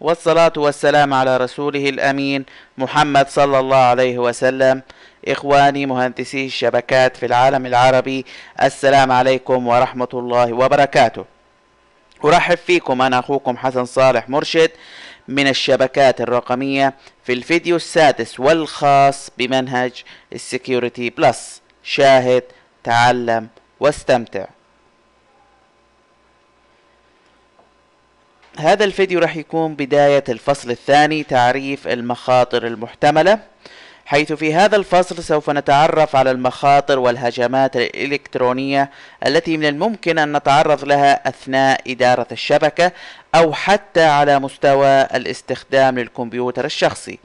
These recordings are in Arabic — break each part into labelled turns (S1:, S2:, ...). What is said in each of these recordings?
S1: والصلاة والسلام على رسوله الأمين محمد صلى الله عليه وسلم. إخواني مهندسي الشبكات في العالم العربي السلام عليكم ورحمة الله وبركاته. أرحب فيكم أنا أخوكم حسن صالح مرشد من الشبكات الرقمية في الفيديو السادس والخاص بمنهج ال Security Plus. شاهد تعلم واستمتع. هذا الفيديو راح يكون بداية الفصل الثاني تعريف المخاطر المحتملة. حيث في هذا الفصل سوف نتعرف على المخاطر والهجمات الإلكترونية التي من الممكن أن نتعرض لها أثناء إدارة الشبكة أو حتى على مستوى الاستخدام للكمبيوتر الشخصي.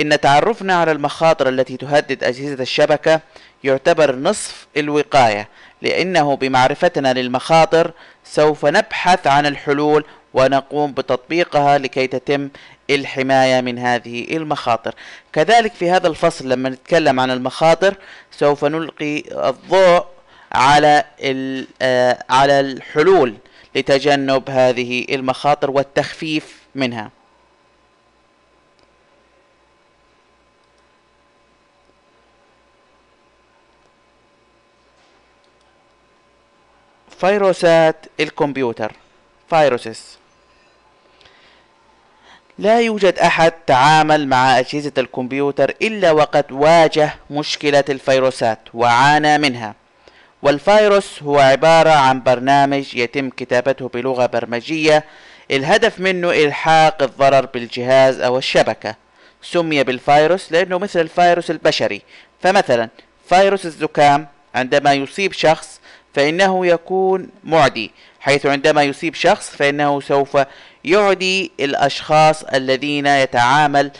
S1: إن تعرفنا على المخاطر التي تهدد أجهزة الشبكة يعتبر نصف الوقاية لأنه بمعرفتنا للمخاطر سوف نبحث عن الحلول ونقوم بتطبيقها لكي تتم الحماية من هذه المخاطر. كذلك في هذا الفصل لما نتكلم عن المخاطر سوف نلقي الضوء على آه، على الحلول لتجنب هذه المخاطر والتخفيف منها. فيروسات الكمبيوتر. فيروسز لا يوجد أحد تعامل مع أجهزة الكمبيوتر إلا وقد واجه مشكلة الفيروسات وعانى منها. والفيروس هو عبارة عن برنامج يتم كتابته بلغة برمجية. الهدف منه إلحاق الضرر بالجهاز أو الشبكة. سمي بالفيروس لأنه مثل الفيروس البشري. فمثلا فيروس الزكام عندما يصيب شخص فإنه يكون معدي حيث عندما يصيب شخص فإنه سوف يعدي الأشخاص الذين يتعامل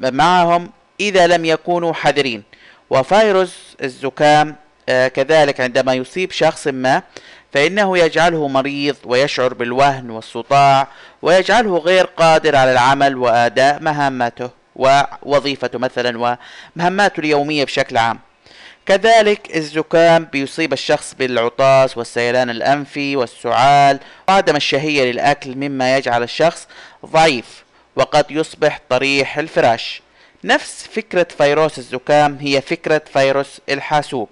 S1: معهم إذا لم يكونوا حذرين وفيروس الزكام آه، كذلك عندما يصيب شخص ما فإنه يجعله مريض ويشعر بالوهن والصداع ويجعله غير قادر على العمل وأداء مهامته ووظيفته مثلا ومهماته اليومية بشكل عام. كذلك الزكام بيصيب الشخص بالعطاس والسيلان الأنفي والسعال وعدم الشهية للأكل مما يجعل الشخص ضعيف وقد يصبح طريح الفراش. نفس فكرة فيروس الزكام هي فكرة فيروس الحاسوب.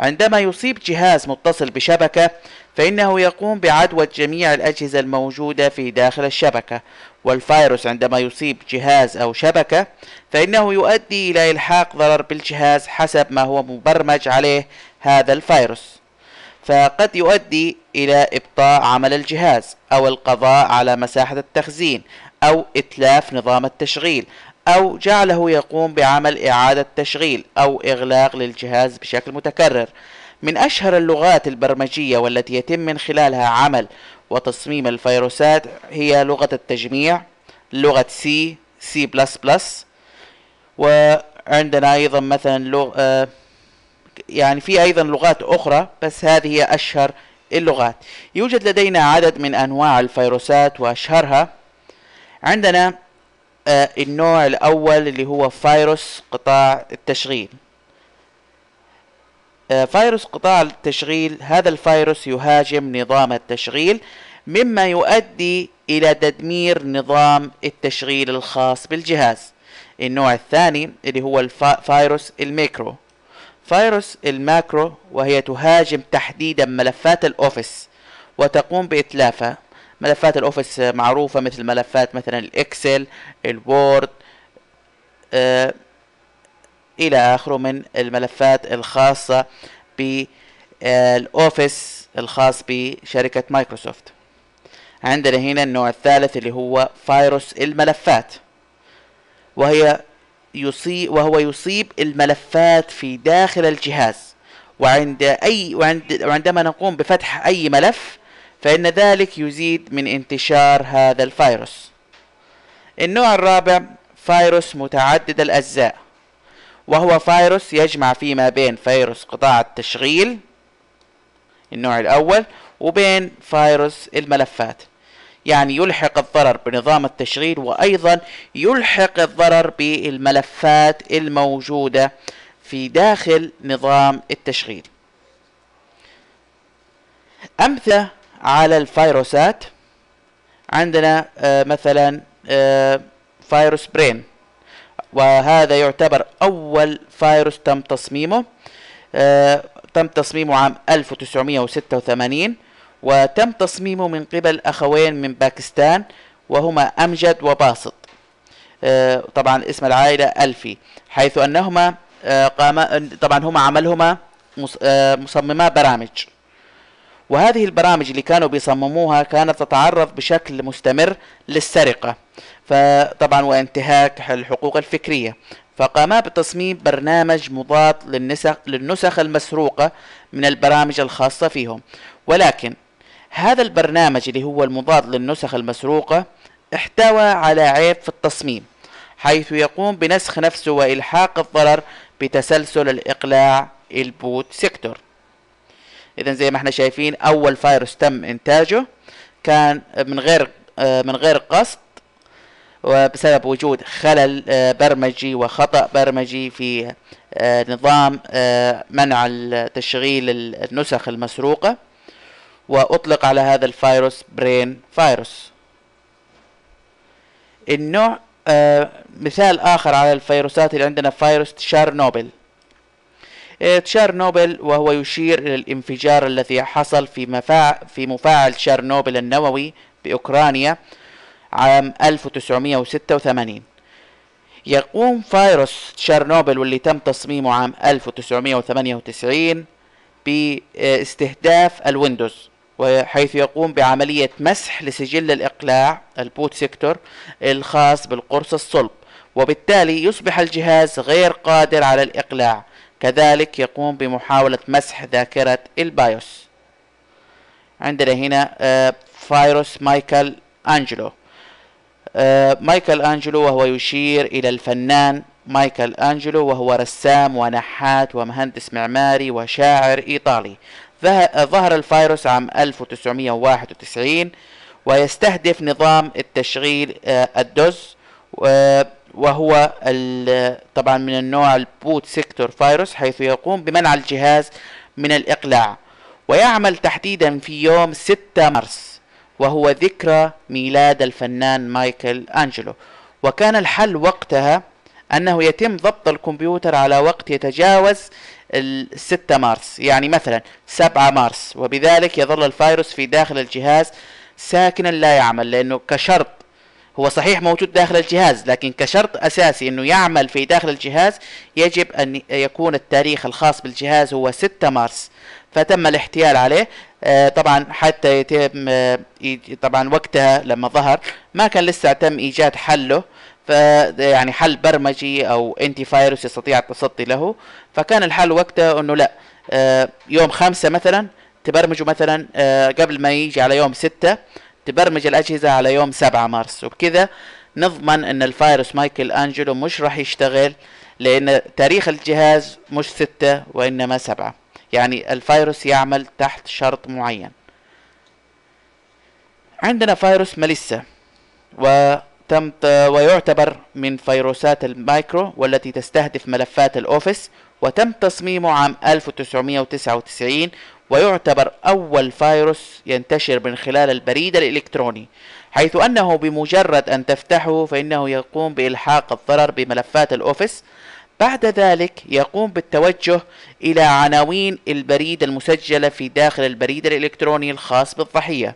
S1: عندما يصيب جهاز متصل بشبكة فإنه يقوم بعدوى جميع الأجهزة الموجودة في داخل الشبكة والفيروس عندما يصيب جهاز أو شبكة فإنه يؤدي إلى إلحاق ضرر بالجهاز حسب ما هو مبرمج عليه هذا الفيروس. فقد يؤدي إلى إبطاء عمل الجهاز أو القضاء على مساحة التخزين أو إتلاف نظام التشغيل أو جعله يقوم بعمل إعادة تشغيل أو إغلاق للجهاز بشكل متكرر. من أشهر اللغات البرمجية والتي يتم من خلالها عمل وتصميم الفيروسات هي لغة التجميع لغة C C plus plus وعندنا أيضا مثلا لغة آه، يعني في أيضا لغات أخرى بس هذه هي أشهر اللغات. يوجد لدينا عدد من أنواع الفيروسات وأشهرها. عندنا آه، النوع الأول اللي هو فيروس قطاع التشغيل. فيروس قطاع التشغيل هذا الفيروس يهاجم نظام التشغيل مما يؤدي إلى تدمير نظام التشغيل الخاص بالجهاز. النوع الثاني اللي هو الفيروس الميكرو. فيروس ال macro وهي تهاجم تحديدا ملفات ال Office وتقوم بإتلافها. ملفات ال Office معروفة مثل ملفات مثلا ال Excel ال Word آه إلى آخره من الملفات الخاصة بال Office الخاص بشركة مايكروسوفت. عندنا هنا النوع الثالث اللي هو فيروس الملفات. وهي يصيب وهو يصيب الملفات في داخل الجهاز. وعند أي وعند وعندما نقوم بفتح أي ملف فإن ذلك يزيد من انتشار هذا الفيروس. النوع الرابع فيروس متعدد الأجزاء. وهو فيروس يجمع فيما بين فيروس قطاع التشغيل النوع الأول وبين فيروس الملفات. يعني يلحق الضرر بنظام التشغيل وأيضا يلحق الضرر بالملفات الموجودة في داخل نظام التشغيل. أمثلة على الفيروسات. عندنا آه مثلا آه فيروس برين. وهذا يعتبر أول فيروس تم تصميمه آه تم تصميمه عام 1986 وتم تصميمه من قبل أخوين من باكستان وهما أمجد وباسط. آه طبعا اسم العائلة ألفي حيث أنهما آه قام طبعا هما عملهما مصمما برامج. وهذه البرامج اللي كانوا بيصمموها كانت تتعرض بشكل مستمر للسرقة. فطبعا وانتهاك الحقوق الفكرية. فقاما بتصميم برنامج مضاد للنسخ, للنسخ المسروقة من البرامج الخاصة فيهم. ولكن هذا البرنامج اللي هو المضاد للنسخ المسروقة احتوى على عيب في التصميم حيث يقوم بنسخ نفسه وإلحاق الضرر بتسلسل الإقلاع ال boot sector. اذا زي ما إحنا شايفين أول فيروس تم إنتاجه كان من غير من غير قصد وبسبب وجود خلل برمجي وخطأ برمجي في نظام منع تشغيل النسخ المسروقة وأطلق على هذا الفيروس Brain virus. النوع مثال آخر على الفيروسات اللي عندنا فيروس تشارنوبل تشيرنوبل وهو يشير إلى الانفجار الذي حصل في مفاعل في مفاعل تشيرنوبل النووي بأوكرانيا عام 1986 يقوم فيروس تشيرنوبل واللي تم تصميمه عام 1998 باستهداف ال Windows وحيث يقوم بعملية مسح لسجل الإقلاع ال boot sector الخاص بالقرص الصلب وبالتالي يصبح الجهاز غير قادر على الإقلاع. كذلك يقوم بمحاولة مسح ذاكرة ال BIOS. عندنا هنا آه، فيروس مايكل أنجلو. مايكل أنجلو وهو يشير إلى الفنان مايكل أنجلو وهو رسام ونحات ومهندس معماري وشاعر إيطالي. ظهر الفيروس عام 1991 ويستهدف نظام التشغيل آه، ال DOS وهو طبعا من النوع ال boot sector virus حيث يقوم بمنع الجهاز من الإقلاع. ويعمل تحديدا في يوم 6 مارس. وهو ذكرى ميلاد الفنان مايكل أنجلو. وكان الحل وقتها أنه يتم ضبط الكمبيوتر على وقت يتجاوز ال 6 مارس يعني مثلا 7 مارس. وبذلك يظل الفيروس في داخل الجهاز ساكنا لا يعمل لأنه كشرط هو صحيح موجود داخل الجهاز لكن كشرط أساسي أنه يعمل في داخل الجهاز يجب أن يكون التاريخ الخاص بالجهاز هو 6 مارس. فتم الاحتيال عليه. آه طبعا حتى يتم آه طبعا وقتها لما ظهر ما كان لسه تم إيجاد حله ف يعني حل برمجي أو انتي فايروس يستطيع التصدي له. فكان الحل وقتها إنه لا آه يوم خمسة مثلا تبرمجوا مثلا قبل ما يجي على يوم ستة تبرمج الأجهزة على يوم 7 مارس. وبكذا نضمن أن الفيروس مايكل أنجلو مش راح يشتغل لأن تاريخ الجهاز مش 6 وإنما 7 يعني الفيروس يعمل تحت شرط معين. عندنا فيروس Melissa وتم ويعتبر من فيروسات ال macro والتي تستهدف ملفات ال Office وتم تصميمه عام 1999 ويعتبر أول فيروس ينتشر من خلال البريد الإلكتروني حيث أنه بمجرد أن تفتحه فإنه يقوم بإلحاق الضرر بملفات ال Office بعد ذلك يقوم بالتوجه إلى عناوين البريد المسجلة في داخل البريد الإلكتروني الخاص بالضحية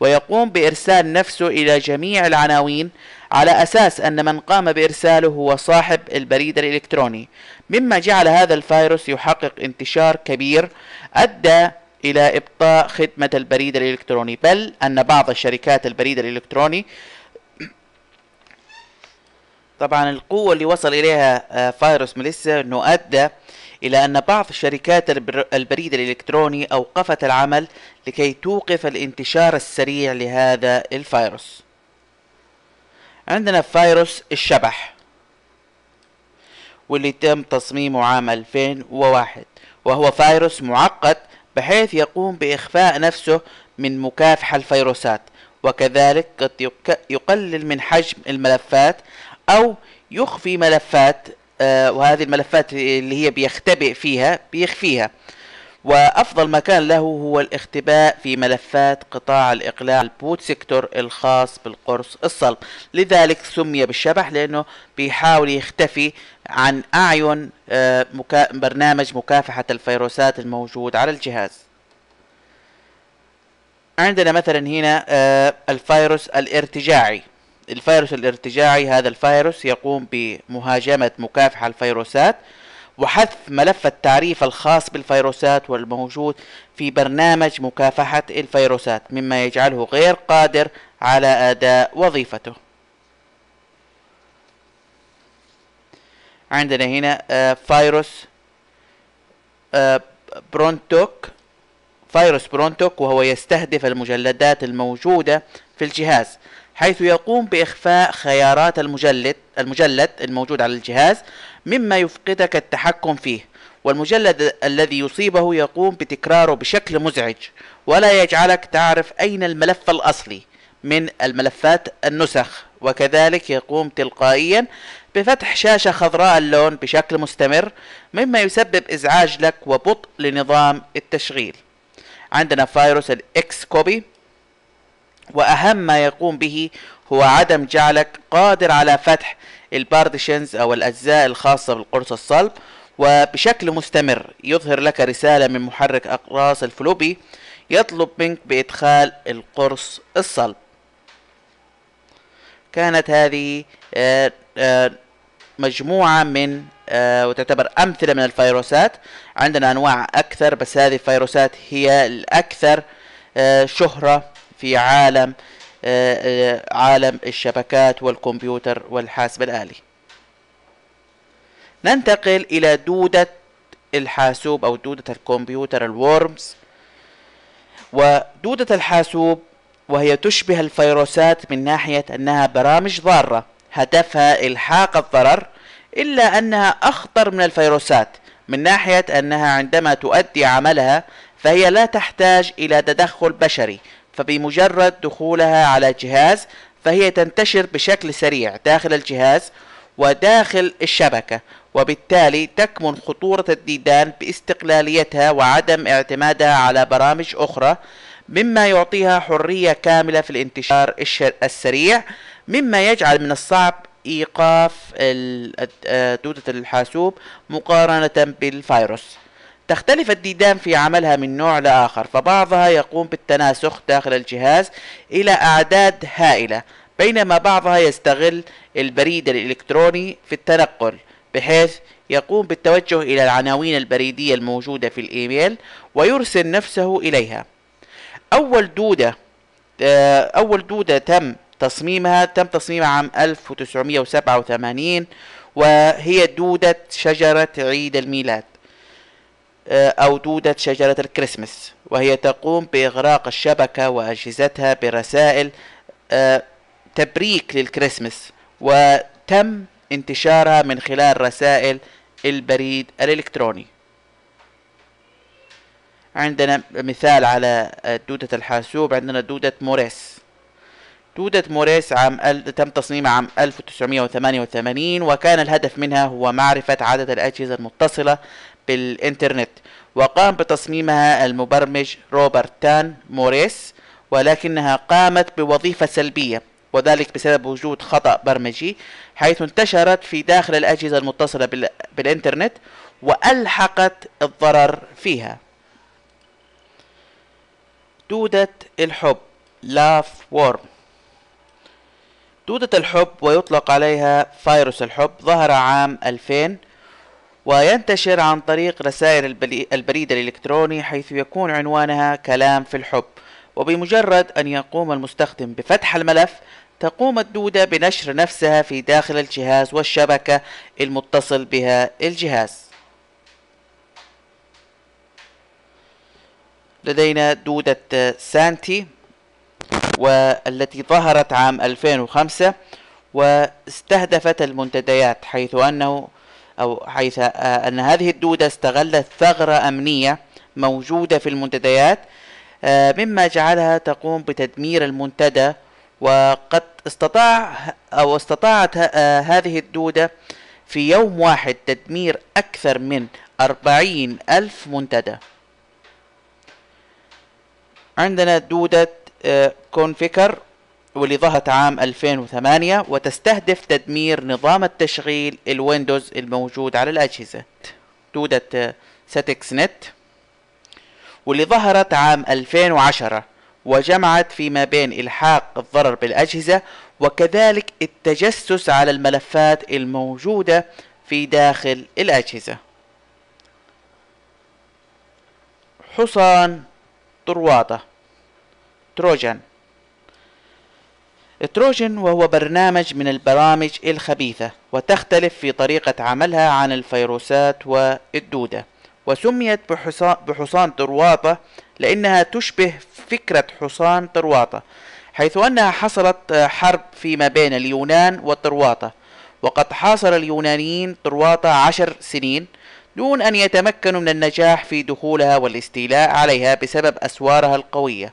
S1: ويقوم بإرسال نفسه إلى جميع العناوين على أساس أن من قام بإرساله هو صاحب البريد الإلكتروني. مما جعل هذا الفيروس يحقق انتشار كبير أدى إلى إبطاء خدمة البريد الإلكتروني بل أن بعض الشركات البريد الإلكتروني طبعا القوة اللي وصل إليها آه، فيروس ميليسا أنه أدى إلى أن بعض شركات البريد الإلكتروني أوقفت العمل لكي توقف الانتشار السريع لهذا الفيروس. عندنا فيروس الشبح واللي تم تصميمه عام 2001 وهو فيروس معقد بحيث يقوم بإخفاء نفسه من مكافحة الفيروسات وكذلك قد يقلل من حجم الملفات أو يخفي ملفات آه، وهذه الملفات اللي هي بيختبئ فيها بيخفيها. وأفضل مكان له هو الاختباء في ملفات قطاع الإقلاع ال boot sector الخاص بالقرص الصلب. لذلك سمي بالشبح لأنه بيحاول يختفي عن أعين آه، برنامج مكافحة الفيروسات الموجود على الجهاز. عندنا مثلا هنا آه، الفيروس الارتجاعي. الفيروس الارتجاعي هذا الفيروس يقوم بمهاجمة مكافحة الفيروسات وحذف ملف التعريف الخاص بالفيروسات والموجود في برنامج مكافحة الفيروسات مما يجعله غير قادر على أداء وظيفته. عندنا هنا آه، فيروس آه، برونتوك فيروس برونتوك وهو يستهدف المجلدات الموجودة في الجهاز. حيث يقوم بإخفاء خيارات المجلد المجلد الموجود على الجهاز مما يفقدك التحكم فيه والمجلد الذي يصيبه يقوم بتكراره بشكل مزعج ولا يجعلك تعرف أين الملف الأصلي من الملفات النسخ وكذلك يقوم تلقائيا بفتح شاشة خضراء اللون بشكل مستمر مما يسبب إزعاج لك وبطء لنظام التشغيل. عندنا فيروس ال X copy وأهم ما يقوم به هو عدم جعلك قادر على فتح ال partitions أو الأجزاء الخاصة بالقرص الصلب وبشكل مستمر يظهر لك رسالة من محرك أقراص ال floppy يطلب منك بإدخال القرص الصلب. كانت هذه آه، آه، مجموعة من آه، وتعتبر أمثلة من الفيروسات. عندنا أنواع أكثر بس هذه الفيروسات هي الأكثر شهرة في عالم عالم الشبكات والكمبيوتر والحاسب الآلي. ننتقل إلى دودة الحاسوب أو دودة الكمبيوتر الورمز. ودودة الحاسوب وهي تشبه الفيروسات من ناحية أنها برامج ضارة هدفها إلحاق الضرر إلا أنها أخطر من الفيروسات من ناحية أنها عندما تؤدي عملها فهي لا تحتاج إلى تدخل بشري فبمجرد دخولها على جهاز فهي تنتشر بشكل سريع داخل الجهاز وداخل الشبكة وبالتالي تكمن خطورة الديدان باستقلاليتها وعدم اعتمادها على برامج أخرى مما يعطيها حرية كاملة في الانتشار السريع مما يجعل من الصعب إيقاف دودة الحاسوب مقارنة بالفيروس. تختلف الديدان في عملها من نوع لآخر فبعضها يقوم بالتناسخ داخل الجهاز إلى أعداد هائلة بينما بعضها يستغل البريد الإلكتروني في التنقل بحيث يقوم بالتوجه إلى العناوين البريدية الموجودة في الإيميل ويرسل نفسه إليها. أول دودة آه، أول دودة تم تصميمها تم تصميمها عام 1987 وهي دودة شجرة عيد الميلاد. أو دودة شجرة الكريسماس. وهي تقوم بإغراق الشبكة وأجهزتها برسائل آه، تبريك للكريسماس وتم انتشارها من خلال رسائل البريد الإلكتروني. عندنا مثال على دودة الحاسوب. عندنا دودة موريس. دودة موريس عام تم تصميمها عام 1988 وكان الهدف منها هو معرفة عدد الأجهزة المتصلة بالإنترنت. وقام بتصميمها المبرمج روبرت تان موريس ولكنها قامت بوظيفة سلبية وذلك بسبب وجود خطأ برمجي حيث انتشرت في داخل الأجهزة المتصلة بالإنترنت وألحقت الضرر فيها. دودة الحب لاف وورم دودة الحب ويطلق عليها فيروس الحب ظهر عام 2000 وينتشر عن طريق رسائل البريد الإلكتروني حيث يكون عنوانها كلام في الحب وبمجرد أن يقوم المستخدم بفتح الملف تقوم الدودة بنشر نفسها في داخل الجهاز والشبكة المتصل بها الجهاز. لدينا دودة سانتي والتي ظهرت عام 2005 واستهدفت المنتديات حيث أنه أو حيث آه، أن هذه الدودة استغلت ثغرة أمنية موجودة في المنتديات آه، مما جعلها تقوم بتدمير المنتدى. وقد استطاع أو استطاعت هذه الدودة في يوم واحد تدمير أكثر من أربعين ألف منتدى. عندنا دودة Conficker واللي ظهرت عام 2008 وتستهدف تدمير نظام التشغيل ال Windows الموجود على الأجهزة. دودة Stuxnet. واللي ظهرت عام 2010 وجمعت فيما بين إلحاق الضرر بالأجهزة وكذلك التجسس على الملفات الموجودة في داخل الأجهزة. حصان طرواطة تروجان تروجن وهو برنامج من البرامج الخبيثة وتختلف في طريقة عملها عن الفيروسات والدودة. وسميت بحصان, طرواطة لأنها تشبه فكرة حصان طرواطة حيث أنها حصلت حرب فيما بين اليونان والطرواطة وقد حاصر اليونانيين طرواطة عشر سنين دون أن يتمكنوا من النجاح في دخولها والاستيلاء عليها بسبب أسوارها القوية.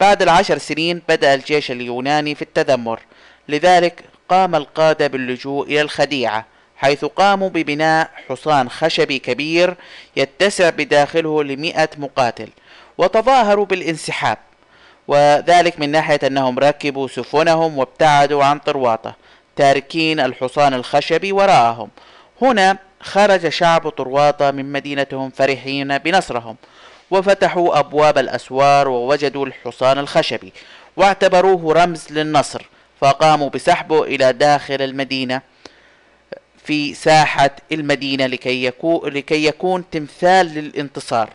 S1: بعد العشر سنين بدأ الجيش اليوناني في التذمر. لذلك قام القادة باللجوء إلى الخديعة حيث قاموا ببناء حصان خشبي كبير يتسع بداخله لمئة مقاتل وتظاهروا بالانسحاب. وذلك من ناحية أنهم ركبوا سفنهم وابتعدوا عن طرواطة تاركين الحصان الخشبي وراءهم. هنا خرج شعب طرواطة من مدينتهم فرحين بنصرهم. وفتحوا أبواب الأسوار ووجدوا الحصان الخشبي واعتبروه رمز للنصر فقاموا بسحبه إلى داخل المدينة في ساحة المدينة لكي يكون, لكي يكون تمثال للانتصار.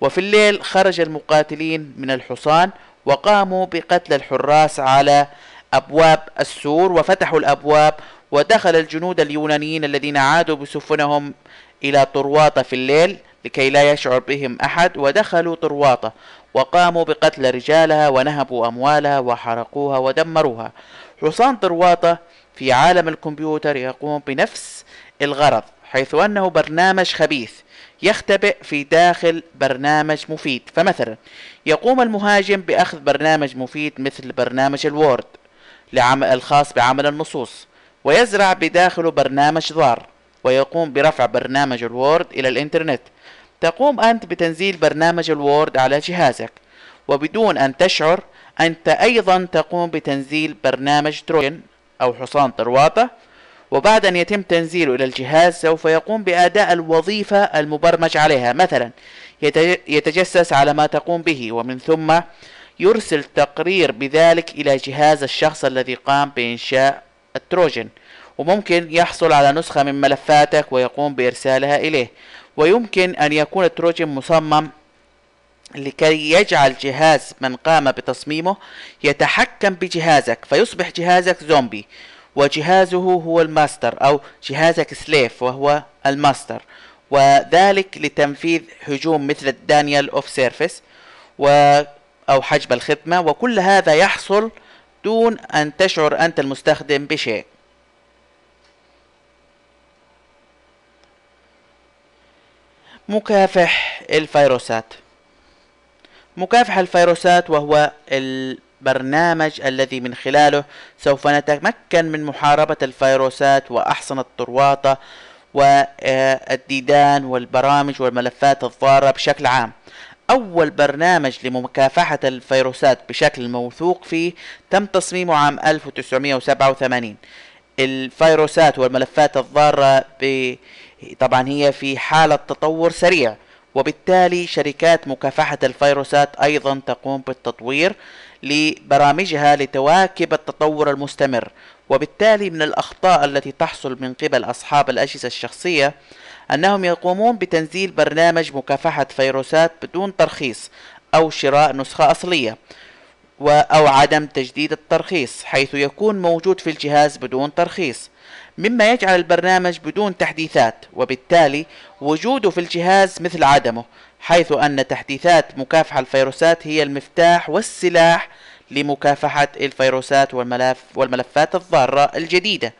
S1: وفي الليل خرج المقاتلين من الحصان وقاموا بقتل الحراس على أبواب السور وفتحوا الأبواب ودخل الجنود اليونانيين الذين عادوا بسفنهم إلى طرواطة في الليل. لكي لا يشعر بهم أحد ودخلوا طرواطة وقاموا بقتل رجالها ونهبوا أموالها وحرقوها ودمروها. حصان طروادة في عالم الكمبيوتر يقوم بنفس الغرض حيث أنه برنامج خبيث يختبئ في داخل برنامج مفيد. فمثلا يقوم المهاجم بأخذ برنامج مفيد مثل برنامج ال Word لعمل الخاص بعمل النصوص ويزرع بداخله برنامج ضار ويقوم برفع برنامج ال Word إلى الإنترنت. تقوم أنت بتنزيل برنامج الوورد على جهازك وبدون أن تشعر أنت أيضا تقوم بتنزيل برنامج تروجن أو حصان طرواطة وبعد أن يتم تنزيله إلى الجهاز سوف يقوم بأداء الوظيفة المبرمج عليها. مثلا يتجسس على ما تقوم به ومن ثم يرسل تقرير بذلك إلى جهاز الشخص الذي قام بإنشاء التروجن. وممكن يحصل على نسخة من ملفاتك ويقوم بإرسالها إليه. ويمكن أن يكون ال Trojan مصمم لكي يجعل جهاز من قام بتصميمه يتحكم بجهازك فيصبح جهازك زومبي وجهازه هو الماستر أو جهازك slave وهو الماستر. وذلك لتنفيذ هجوم مثل ال denial of service و أو حجب الخدمة وكل هذا يحصل دون أن تشعر أنت المستخدم بشيء. مكافح الفيروسات. مكافح الفيروسات وهو البرنامج الذي من خلاله سوف نتمكن من محاربة الفيروسات وأحصنة الطرواطة والديدان والبرامج والملفات الضارة بشكل عام. أول برنامج لمكافحة الفيروسات بشكل موثوق فيه تم تصميمه عام 1987 الفيروسات والملفات الضارة ب طبعا هي في حالة تطور سريع وبالتالي شركات مكافحة الفيروسات أيضا تقوم بالتطوير لبرامجها لتواكب التطور المستمر. وبالتالي من الأخطاء التي تحصل من قبل أصحاب الأجهزة الشخصية أنهم يقومون بتنزيل برنامج مكافحة فيروسات بدون ترخيص أو شراء نسخة أصلية أو عدم تجديد الترخيص حيث يكون موجود في الجهاز بدون ترخيص. مما يجعل البرنامج بدون تحديثات وبالتالي وجوده في الجهاز مثل عدمه حيث أن تحديثات مكافحة الفيروسات هي المفتاح والسلاح لمكافحة الفيروسات والملف والملفات الضارة الجديدة.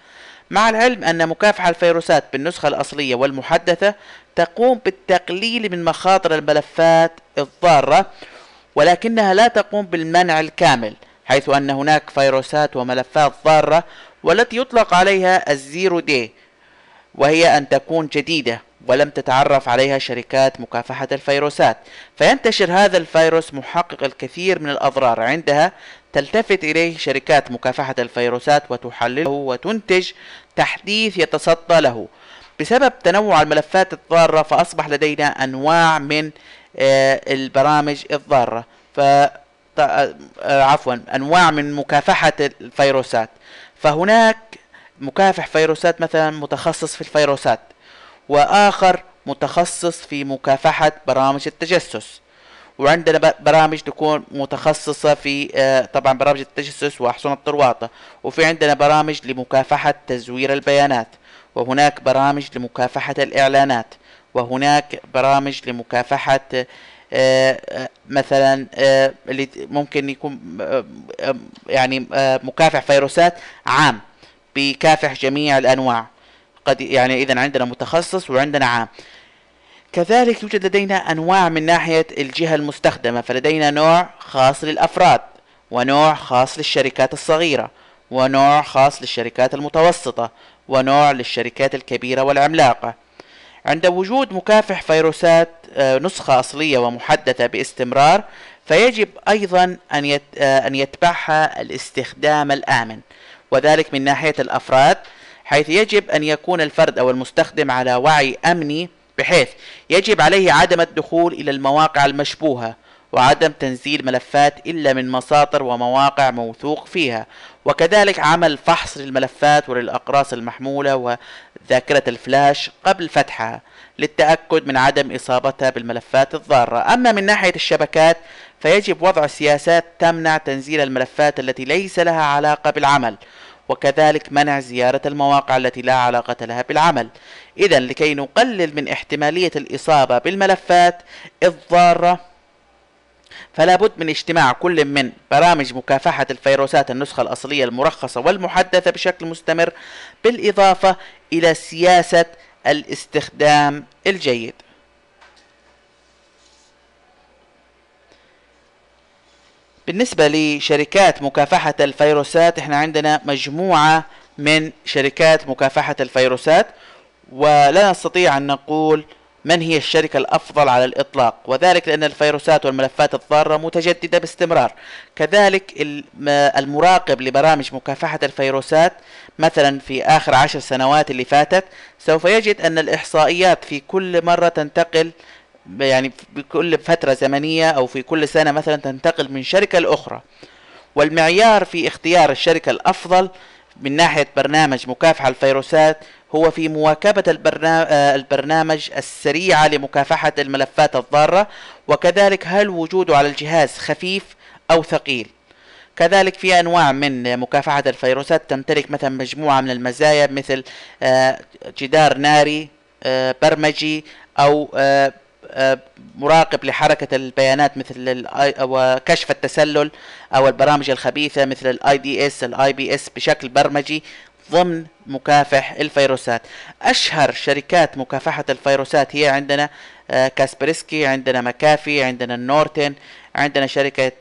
S1: مع العلم أن مكافحة الفيروسات بالنسخة الأصلية والمحدثة تقوم بالتقليل من مخاطر الملفات الضارة ولكنها لا تقوم بالمنع الكامل حيث أن هناك فيروسات وملفات ضارة والتي يطلق عليها الزيرو دي وهي أن تكون جديدة ولم تتعرف عليها شركات مكافحة الفيروسات. فينتشر هذا الفيروس محقق الكثير من الأضرار. عندها تلتفت إليه شركات مكافحة الفيروسات وتحلله وتنتج تحديث يتصدى له. بسبب تنوع الملفات الضارة فأصبح لدينا أنواع من آه، البرامج الضارة. ف آه، عفوا أنواع من مكافحة الفيروسات. فهناك مكافح فيروسات مثلا متخصص في الفيروسات وآخر متخصص في مكافحة برامج التجسس. وعندنا برامج تكون متخصصة في آه، طبعا برامج التجسس وأحصنة الطرواطة وفي عندنا برامج لمكافحة تزوير البيانات. وهناك برامج لمكافحة الإعلانات. وهناك برامج لمكافحة مثلا اللي ممكن يكون يعني مكافح فيروسات عام بيكافح جميع الأنواع. قد يعني إذا عندنا متخصص وعندنا عام. كذلك يوجد لدينا أنواع من ناحية الجهة المستخدمة فلدينا نوع خاص للأفراد ونوع خاص للشركات الصغيرة ونوع خاص للشركات المتوسطة ونوع للشركات الكبيرة والعملاقة. عند وجود مكافح فيروسات آه، نسخة أصلية ومحدثة باستمرار فيجب أيضا أن آه، يتبعها الاستخدام الآمن وذلك من ناحية الأفراد حيث يجب أن يكون الفرد أو المستخدم على وعي أمني بحيث يجب عليه عدم الدخول إلى المواقع المشبوهة وعدم تنزيل ملفات إلا من مصادر ومواقع موثوق فيها وكذلك عمل فحص للملفات وللأقراص المحمولة وذاكرة الفلاش قبل فتحها للتأكد من عدم إصابتها بالملفات الضارة. أما من ناحية الشبكات فيجب وضع سياسات تمنع تنزيل الملفات التي ليس لها علاقة بالعمل وكذلك منع زيارة المواقع التي لا علاقة لها بالعمل. إذا لكي نقلل من احتمالية الإصابة بالملفات الضارة فلا بد من اجتماع كل من برامج مكافحة الفيروسات النسخة الأصلية المرخصة والمحدثة بشكل مستمر بالإضافة إلى سياسة الاستخدام الجيد. بالنسبة لشركات مكافحة الفيروسات إحنا عندنا مجموعة من شركات مكافحة الفيروسات ولا نستطيع أن نقول من هي الشركة الأفضل على الإطلاق؟ وذلك لأن الفيروسات والملفات الضارة متجددة باستمرار. كذلك المراقب لبرامج مكافحة الفيروسات مثلا في آخر عشر سنوات اللي فاتت سوف يجد أن الإحصائيات في كل مرة تنتقل يعني بكل فترة زمنية أو في كل سنة مثلا تنتقل من شركة لأخرى. والمعيار في اختيار الشركة الأفضل من ناحية برنامج مكافحة الفيروسات هو في مواكبة البرنامج السريعة لمكافحة الملفات الضارة وكذلك هل وجوده على الجهاز خفيف أو ثقيل؟ كذلك في أنواع من مكافحة الفيروسات تمتلك مثلا مجموعة من المزايا مثل آه، جدار ناري آه، برمجي أو آه، مراقب لحركة البيانات مثل وكشف التسلل أو البرامج الخبيثة مثل ال IDS ال IPS بشكل برمجي ضمن مكافح الفيروسات. أشهر شركات مكافحة الفيروسات هي عندنا آه، Kaspersky عندنا McAfee عندنا ال Norton عندنا شركة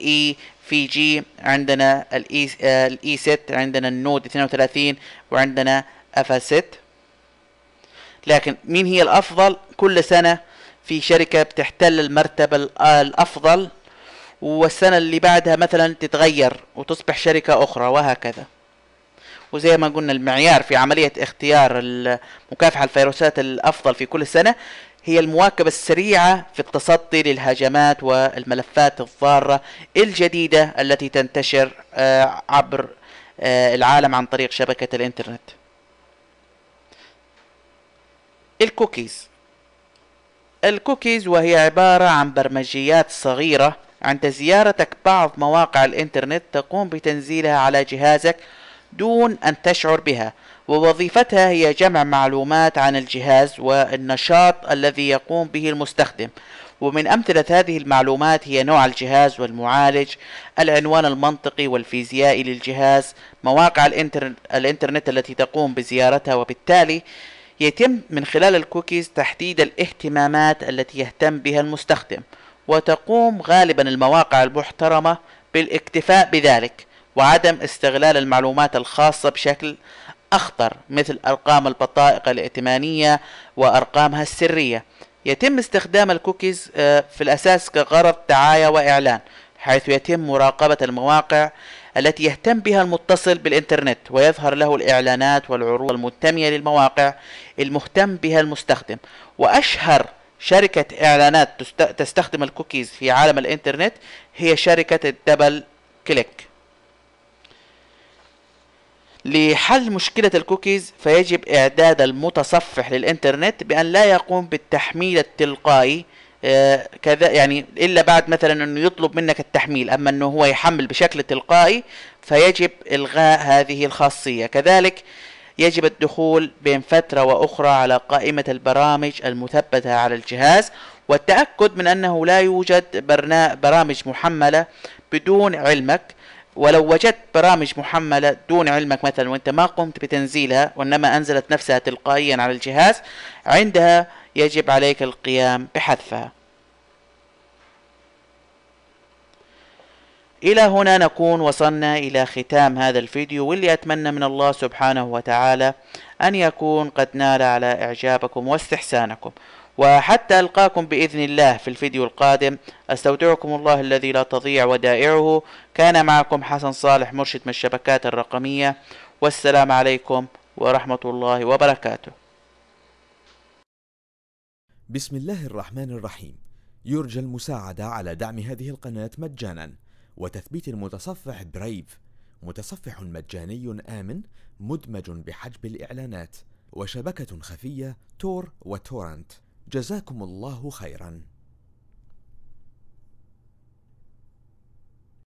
S1: AVG عندنا ال إي ال ESET عندنا ال NOD 32 وعندنا Avira لكن مين هي الأفضل؟ كل سنة في شركة بتحتل المرتبة الأفضل والسنة اللي بعدها مثلا تتغير وتصبح شركة أخرى وهكذا. وزي ما قلنا المعيار في عملية اختيار مكافحة الفيروسات الأفضل في كل سنة هي المواكبة السريعة في التصدي للهجمات والملفات الضارة الجديدة التي تنتشر آه، عبر آه، العالم عن طريق شبكة الإنترنت. ال cookies. ال cookies وهي عبارة عن برمجيات صغيرة عند زيارتك بعض مواقع الإنترنت تقوم بتنزيلها على جهازك دون أن تشعر بها. ووظيفتها هي جمع معلومات عن الجهاز والنشاط الذي يقوم به المستخدم. ومن أمثلة هذه المعلومات هي نوع الجهاز والمعالج العنوان المنطقي والفيزيائي للجهاز مواقع الإنترنت التي تقوم بزيارتها. وبالتالي يتم من خلال الكوكيز تحديد الاهتمامات التي يهتم بها المستخدم. وتقوم غالبا المواقع المحترمة بالاكتفاء بذلك. وعدم استغلال المعلومات الخاصة بشكل أخطر مثل أرقام البطائق الائتمانية وأرقامها السرية. يتم استخدام الكوكيز آه، في الأساس كغرض دعاية وإعلان حيث يتم مراقبة المواقع التي يهتم بها المتصل بالإنترنت ويظهر له الإعلانات والعروض المنتمية للمواقع المهتم بها المستخدم. وأشهر شركة إعلانات تستخدم الكوكيز في عالم الإنترنت هي شركة ال DoubleClick. لحل مشكلة الكوكيز فيجب إعداد المتصفح للإنترنت بأن لا يقوم بالتحميل التلقائي آه، كذا يعني إلا بعد مثلا أنه يطلب منك التحميل أما أنه هو يحمل بشكل تلقائي فيجب إلغاء هذه الخاصية. كذلك يجب الدخول بين فترة وأخرى على قائمة البرامج المثبتة على الجهاز والتأكد من أنه لا يوجد برامج محملة بدون علمك. ولو وجدت برامج محملة دون علمك مثلا وأنت ما قمت بتنزيلها وإنما أنزلت نفسها تلقائيا على الجهاز عندها يجب عليك القيام بحذفها. إلى هنا نكون وصلنا إلى ختام هذا الفيديو واللي أتمنى من الله سبحانه وتعالى أن يكون قد نال على إعجابكم واستحسانكم. وحتى ألقاكم بإذن الله في الفيديو القادم. أستودعكم الله الذي لا تضيع ودائعه. كان معكم حسن صالح مرشد من الشبكات الرقمية. والسلام عليكم ورحمة الله وبركاته.
S2: بسم الله الرحمن الرحيم. يرجى المساعدة على دعم هذه القناة مجانا. وتثبيت المتصفح برايف متصفح مجاني آمن مدمج بحجب الإعلانات. وشبكة خفية تور وتورنت جزاكم الله خيرا.